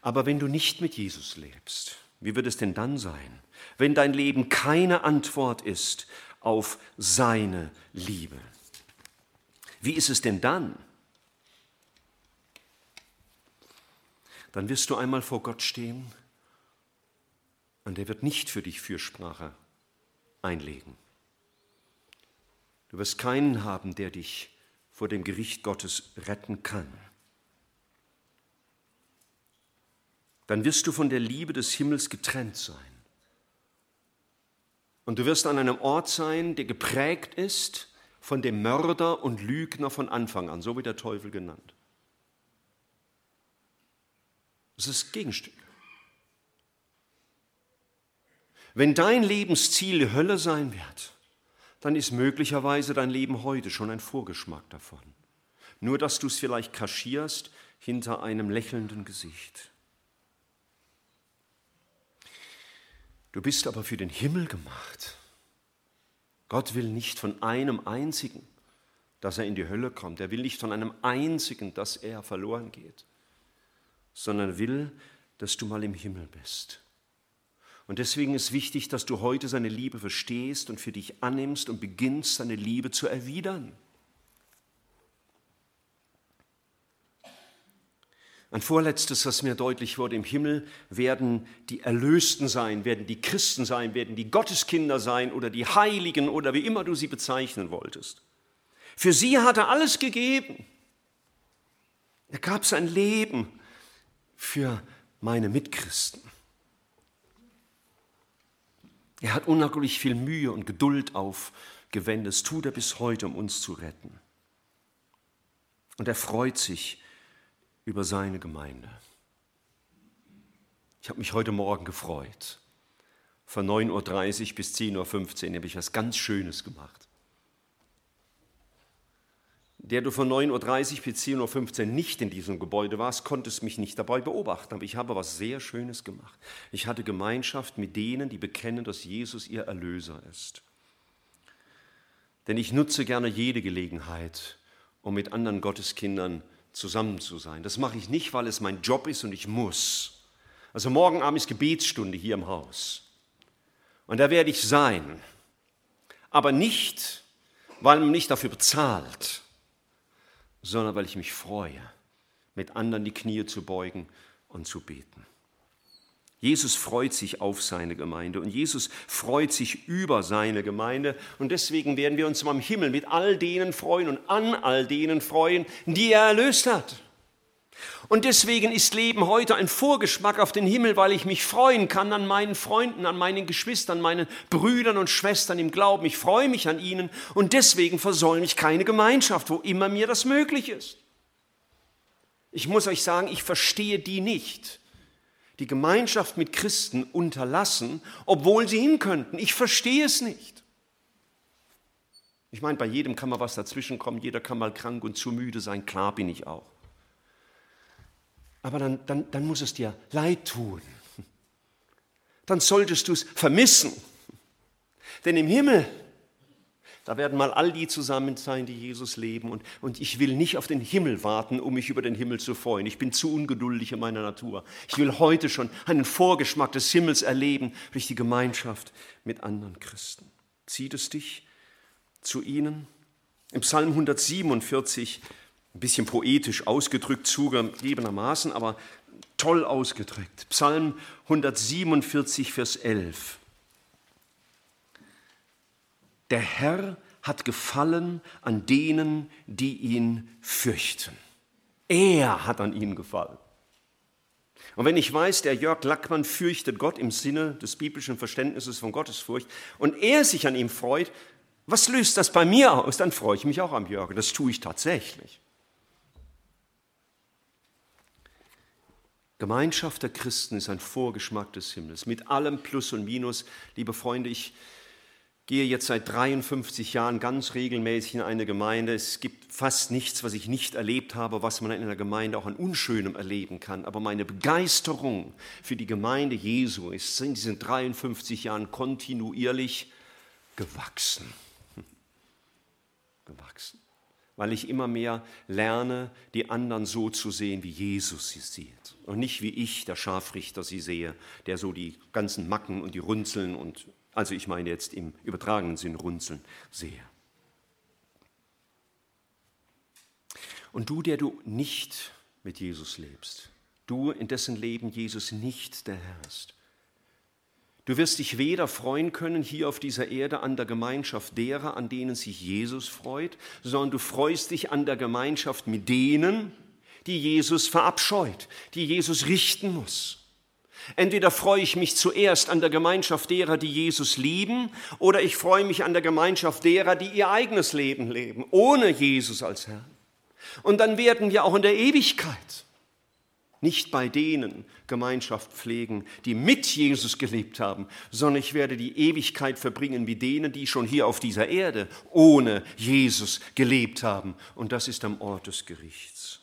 Aber wenn du nicht mit Jesus lebst, wie wird es denn dann sein, wenn dein Leben keine Antwort ist auf seine Liebe? Wie ist es denn dann? Dann wirst du einmal vor Gott stehen und er wird nicht für dich Fürsprache einlegen. Du wirst keinen haben, der dich vor dem Gericht Gottes retten kann. Dann wirst du von der Liebe des Himmels getrennt sein. Und du wirst an einem Ort sein, der geprägt ist von dem Mörder und Lügner von Anfang an, so wird der Teufel genannt. Das ist das Gegenstück. Wenn dein Lebensziel die Hölle sein wird, dann ist möglicherweise dein Leben heute schon ein Vorgeschmack davon. Nur dass du es vielleicht kaschierst hinter einem lächelnden Gesicht. Du bist aber für den Himmel gemacht. Gott will nicht von einem einzigen, dass er in die Hölle kommt. Er will nicht von einem einzigen, dass er verloren geht, sondern will, dass du mal im Himmel bist. Und deswegen ist wichtig, dass du heute seine Liebe verstehst und für dich annimmst und beginnst, seine Liebe zu erwidern. Ein vorletztes, was mir deutlich wurde, im Himmel werden die Erlösten sein, werden die Christen sein, werden die Gotteskinder sein oder die Heiligen oder wie immer du sie bezeichnen wolltest. Für sie hat er alles gegeben. Er gab sein Leben für meine Mitchristen. Er hat unglaublich viel Mühe und Geduld aufgewendet. Das tut er bis heute, um uns zu retten. Und er freut sich über seine Gemeinde. Ich habe mich heute Morgen gefreut. Von 9.30 Uhr bis 10.15 Uhr habe ich was ganz Schönes gemacht der du von 9.30 Uhr bis 10.15 Uhr nicht in diesem Gebäude warst, konntest mich nicht dabei beobachten. Aber ich habe was sehr Schönes gemacht. Ich hatte Gemeinschaft mit denen, die bekennen, dass Jesus ihr Erlöser ist. Denn ich nutze gerne jede Gelegenheit, um mit anderen Gotteskindern zusammen zu sein. Das mache ich nicht, weil es mein Job ist und ich muss. Also morgen Abend ist Gebetsstunde hier im Haus. Und da werde ich sein. Aber nicht, weil man mich dafür bezahlt sondern weil ich mich freue, mit anderen die Knie zu beugen und zu beten. Jesus freut sich auf seine Gemeinde und Jesus freut sich über seine Gemeinde und deswegen werden wir uns am Himmel mit all denen freuen und an all denen freuen, die er erlöst hat. Und deswegen ist Leben heute ein Vorgeschmack auf den Himmel, weil ich mich freuen kann an meinen Freunden, an meinen Geschwistern, meinen Brüdern und Schwestern im Glauben. Ich freue mich an ihnen und deswegen versäume ich keine Gemeinschaft, wo immer mir das möglich ist. Ich muss euch sagen, ich verstehe die nicht, die Gemeinschaft mit Christen unterlassen, obwohl sie hin könnten. Ich verstehe es nicht. Ich meine, bei jedem kann mal was dazwischenkommen, jeder kann mal krank und zu müde sein, klar bin ich auch. Aber dann, dann, dann muss es dir leid tun. Dann solltest du es vermissen. Denn im Himmel da werden mal all die zusammen sein, die Jesus leben. Und, und ich will nicht auf den Himmel warten, um mich über den Himmel zu freuen. Ich bin zu ungeduldig in meiner Natur. Ich will heute schon einen Vorgeschmack des Himmels erleben durch die Gemeinschaft mit anderen Christen. Zieht es dich zu ihnen? Im Psalm 147, ein bisschen poetisch ausgedrückt, zugegebenermaßen, aber toll ausgedrückt. Psalm 147, Vers 11. Der Herr hat gefallen an denen, die ihn fürchten. Er hat an ihnen gefallen. Und wenn ich weiß, der Jörg Lackmann fürchtet Gott im Sinne des biblischen Verständnisses von Gottesfurcht und er sich an ihm freut, was löst das bei mir aus? Dann freue ich mich auch am Jörg. Das tue ich tatsächlich. Gemeinschaft der Christen ist ein Vorgeschmack des Himmels mit allem Plus und Minus. Liebe Freunde, ich gehe jetzt seit 53 Jahren ganz regelmäßig in eine Gemeinde. Es gibt fast nichts, was ich nicht erlebt habe, was man in einer Gemeinde auch an Unschönem erleben kann. Aber meine Begeisterung für die Gemeinde Jesu ist in diesen 53 Jahren kontinuierlich gewachsen. Gewachsen. Weil ich immer mehr lerne, die anderen so zu sehen, wie Jesus sie sieht. Und nicht wie ich, der Scharfrichter, sie sehe, der so die ganzen Macken und die Runzeln und also ich meine jetzt im übertragenen Sinn runzeln, sehe. Und du, der du nicht mit Jesus lebst, du, in dessen Leben Jesus nicht der Herr ist, du wirst dich weder freuen können hier auf dieser Erde an der Gemeinschaft derer, an denen sich Jesus freut, sondern du freust dich an der Gemeinschaft mit denen, die Jesus verabscheut, die Jesus richten muss. Entweder freue ich mich zuerst an der Gemeinschaft derer, die Jesus lieben, oder ich freue mich an der Gemeinschaft derer, die ihr eigenes Leben leben, ohne Jesus als Herr. Und dann werden wir auch in der Ewigkeit nicht bei denen Gemeinschaft pflegen, die mit Jesus gelebt haben, sondern ich werde die Ewigkeit verbringen wie denen, die schon hier auf dieser Erde ohne Jesus gelebt haben. Und das ist am Ort des Gerichts.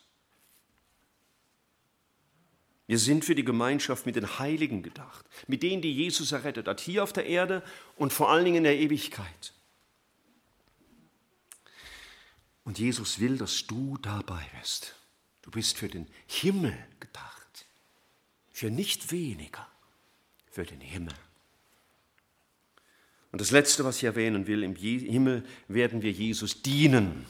Wir sind für die Gemeinschaft mit den Heiligen gedacht, mit denen, die Jesus errettet hat, hier auf der Erde und vor allen Dingen in der Ewigkeit. Und Jesus will, dass du dabei bist. Du bist für den Himmel gedacht, für nicht weniger, für den Himmel. Und das Letzte, was ich erwähnen will, im Himmel werden wir Jesus dienen.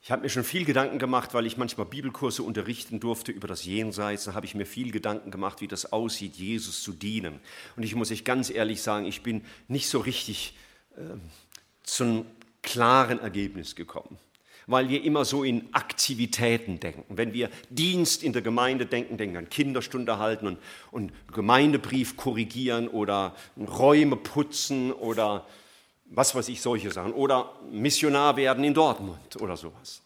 Ich habe mir schon viel Gedanken gemacht, weil ich manchmal Bibelkurse unterrichten durfte über das Jenseits. Da habe ich mir viel Gedanken gemacht, wie das aussieht, Jesus zu dienen. Und ich muss euch ganz ehrlich sagen, ich bin nicht so richtig äh, zum klaren Ergebnis gekommen, weil wir immer so in Aktivitäten denken. Wenn wir Dienst in der Gemeinde denken, denken an Kinderstunde halten und, und Gemeindebrief korrigieren oder Räume putzen oder was weiß ich, solche Sachen. Oder Missionar werden in Dortmund oder sowas.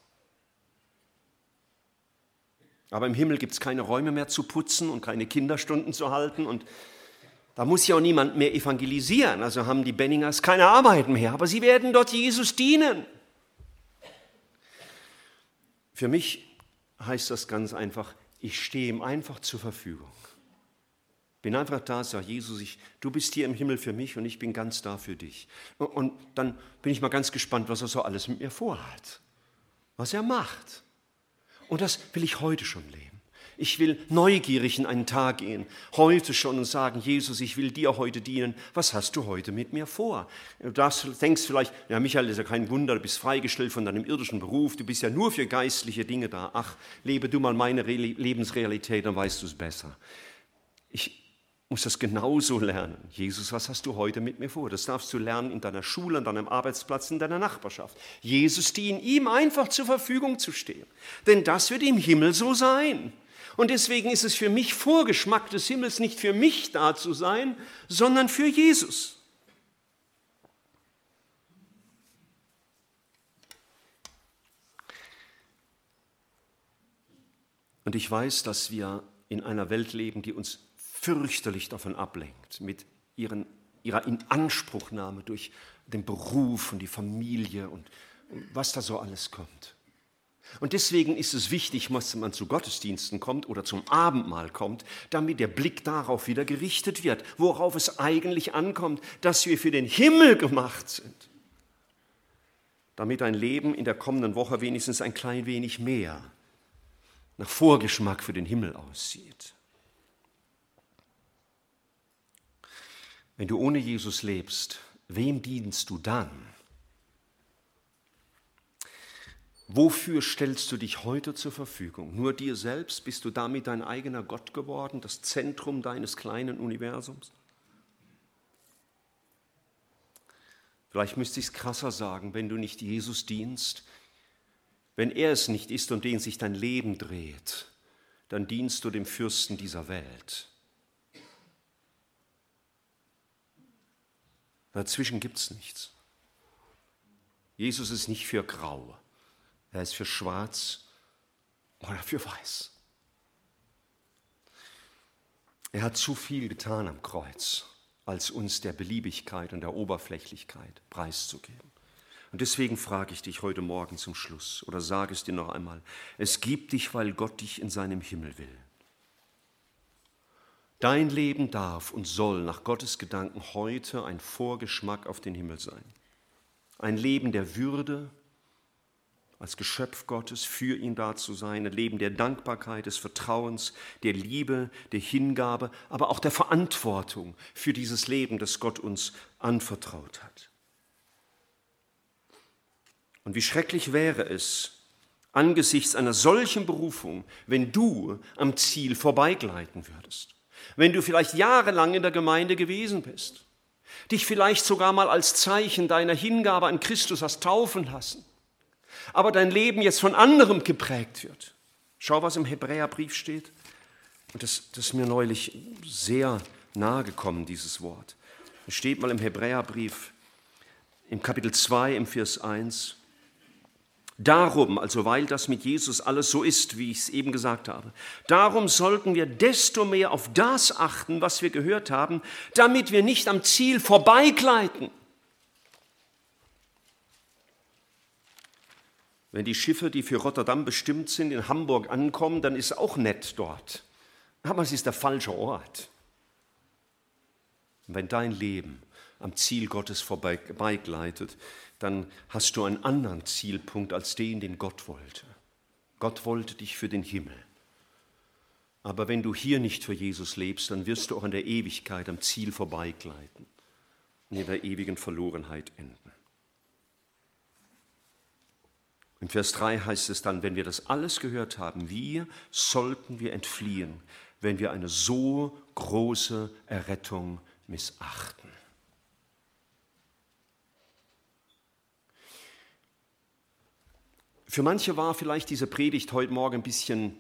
Aber im Himmel gibt es keine Räume mehr zu putzen und keine Kinderstunden zu halten und da muss ja auch niemand mehr evangelisieren. Also haben die Benningers keine Arbeit mehr, aber sie werden dort Jesus dienen. Für mich heißt das ganz einfach, ich stehe ihm einfach zur Verfügung. Bin einfach da, sag Jesus, ich, du bist hier im Himmel für mich und ich bin ganz da für dich. Und, dann bin ich mal ganz gespannt, was er so alles mit mir vorhat, was er macht. Und das will ich heute schon leben. Ich will neugierig in einen Tag gehen, heute schon und sagen, Jesus, ich will dir heute dienen. Was hast du heute mit mir vor? Du denkst vielleicht, ja Michael, ist ja kein Wunder, du bist freigestellt von deinem irdischen Beruf, du bist ja nur für geistliche Dinge da. Ach, lebe du mal meine Lebensrealität, dann weißt du es besser. Ich, muss das genauso lernen. Jesus, was hast du heute mit mir vor? Das darfst du lernen in deiner Schule, an deinem Arbeitsplatz, in deiner Nachbarschaft. Jesus dienen, ihm einfach zur Verfügung zu stehen. Denn das wird im Himmel so sein. Und deswegen ist es für mich Vorgeschmack des Himmels, nicht für mich da zu sein, sondern für Jesus. Und ich weiß, dass wir in einer Welt leben, die uns fürchterlich davon ablenkt, mit ihren, ihrer Inanspruchnahme durch den Beruf und die Familie und was da so alles kommt. Und deswegen ist es wichtig, dass man zu Gottesdiensten kommt oder zum Abendmahl kommt, damit der Blick darauf wieder gerichtet wird, worauf es eigentlich ankommt, dass wir für den Himmel gemacht sind. Damit ein Leben in der kommenden Woche wenigstens ein klein wenig mehr nach Vorgeschmack für den Himmel aussieht. Wenn du ohne Jesus lebst, wem dienst du dann? Wofür stellst du dich heute zur Verfügung? Nur dir selbst? Bist du damit dein eigener Gott geworden, das Zentrum deines kleinen Universums? Vielleicht müsste ich es krasser sagen, wenn du nicht Jesus dienst, wenn er es nicht ist, um den sich dein Leben dreht, dann dienst du dem Fürsten dieser Welt. Dazwischen gibt es nichts. Jesus ist nicht für grau, er ist für schwarz oder für weiß. Er hat zu viel getan am Kreuz, als uns der Beliebigkeit und der Oberflächlichkeit preiszugeben. Und deswegen frage ich dich heute Morgen zum Schluss oder sage es dir noch einmal, es gibt dich, weil Gott dich in seinem Himmel will. Dein Leben darf und soll nach Gottes Gedanken heute ein Vorgeschmack auf den Himmel sein. Ein Leben der Würde, als Geschöpf Gottes für ihn da zu sein, ein Leben der Dankbarkeit, des Vertrauens, der Liebe, der Hingabe, aber auch der Verantwortung für dieses Leben, das Gott uns anvertraut hat. Und wie schrecklich wäre es, angesichts einer solchen Berufung, wenn du am Ziel vorbeigleiten würdest wenn du vielleicht jahrelang in der Gemeinde gewesen bist, dich vielleicht sogar mal als Zeichen deiner Hingabe an Christus hast taufen lassen, aber dein Leben jetzt von anderem geprägt wird. Schau, was im Hebräerbrief steht. Und das, das ist mir neulich sehr nahe gekommen, dieses Wort. Es steht mal im Hebräerbrief im Kapitel 2 im Vers 1. Darum, also weil das mit Jesus alles so ist, wie ich es eben gesagt habe, darum sollten wir desto mehr auf das achten, was wir gehört haben, damit wir nicht am Ziel vorbeigleiten. Wenn die Schiffe, die für Rotterdam bestimmt sind, in Hamburg ankommen, dann ist es auch nett dort. Aber es ist der falsche Ort. wenn dein Leben am Ziel Gottes vorbeigleitet, dann hast du einen anderen Zielpunkt als den, den Gott wollte. Gott wollte dich für den Himmel. Aber wenn du hier nicht für Jesus lebst, dann wirst du auch in der Ewigkeit am Ziel vorbeigleiten und in der ewigen Verlorenheit enden. Im Vers 3 heißt es dann, wenn wir das alles gehört haben, wie sollten wir entfliehen, wenn wir eine so große Errettung missachten? Für manche war vielleicht diese Predigt heute Morgen ein bisschen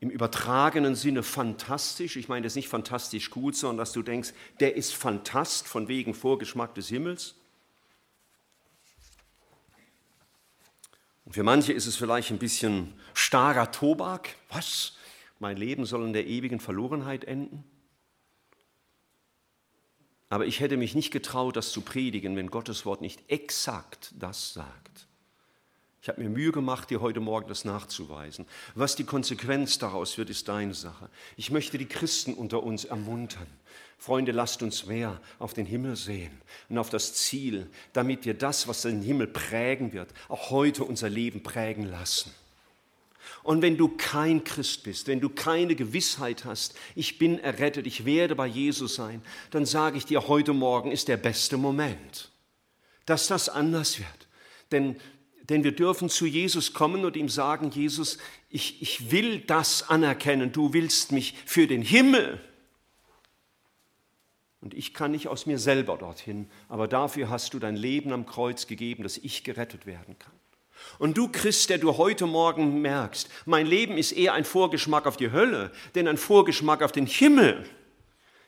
im übertragenen Sinne fantastisch. Ich meine das nicht fantastisch gut, sondern dass du denkst, der ist fantast von wegen Vorgeschmack des Himmels. Und für manche ist es vielleicht ein bisschen starrer Tobak. Was? Mein Leben soll in der ewigen Verlorenheit enden? Aber ich hätte mich nicht getraut, das zu predigen, wenn Gottes Wort nicht exakt das sagt. Ich habe mir Mühe gemacht, dir heute Morgen das nachzuweisen. Was die Konsequenz daraus wird, ist deine Sache. Ich möchte die Christen unter uns ermuntern. Freunde, lasst uns mehr auf den Himmel sehen und auf das Ziel, damit wir das, was den Himmel prägen wird, auch heute unser Leben prägen lassen. Und wenn du kein Christ bist, wenn du keine Gewissheit hast, ich bin errettet, ich werde bei Jesus sein, dann sage ich dir, heute Morgen ist der beste Moment, dass das anders wird. Denn, denn wir dürfen zu Jesus kommen und ihm sagen, Jesus, ich, ich will das anerkennen, du willst mich für den Himmel. Und ich kann nicht aus mir selber dorthin, aber dafür hast du dein Leben am Kreuz gegeben, dass ich gerettet werden kann. Und du Christ, der du heute Morgen merkst, mein Leben ist eher ein Vorgeschmack auf die Hölle, denn ein Vorgeschmack auf den Himmel,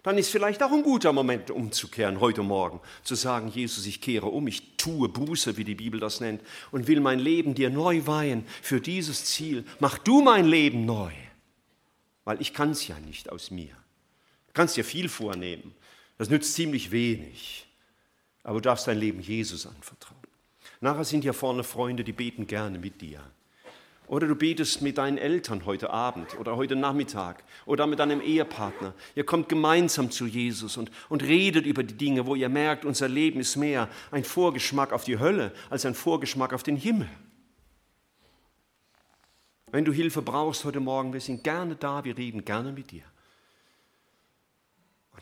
dann ist vielleicht auch ein guter Moment umzukehren heute Morgen, zu sagen, Jesus, ich kehre um, ich tue Buße, wie die Bibel das nennt, und will mein Leben dir neu weihen für dieses Ziel. Mach du mein Leben neu, weil ich kann es ja nicht aus mir. Du kannst dir viel vornehmen, das nützt ziemlich wenig, aber du darfst dein Leben Jesus anvertrauen. Nachher sind hier vorne Freunde, die beten gerne mit dir. Oder du betest mit deinen Eltern heute Abend oder heute Nachmittag oder mit deinem Ehepartner. Ihr kommt gemeinsam zu Jesus und, und redet über die Dinge, wo ihr merkt, unser Leben ist mehr ein Vorgeschmack auf die Hölle als ein Vorgeschmack auf den Himmel. Wenn du Hilfe brauchst heute Morgen, wir sind gerne da, wir reden gerne mit dir.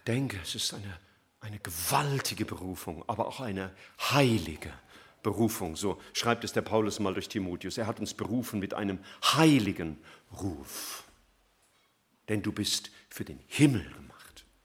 Denke, es ist eine, eine gewaltige Berufung, aber auch eine heilige Berufung. So schreibt es der Paulus mal durch Timotheus. Er hat uns berufen mit einem heiligen Ruf. Denn du bist für den Himmel.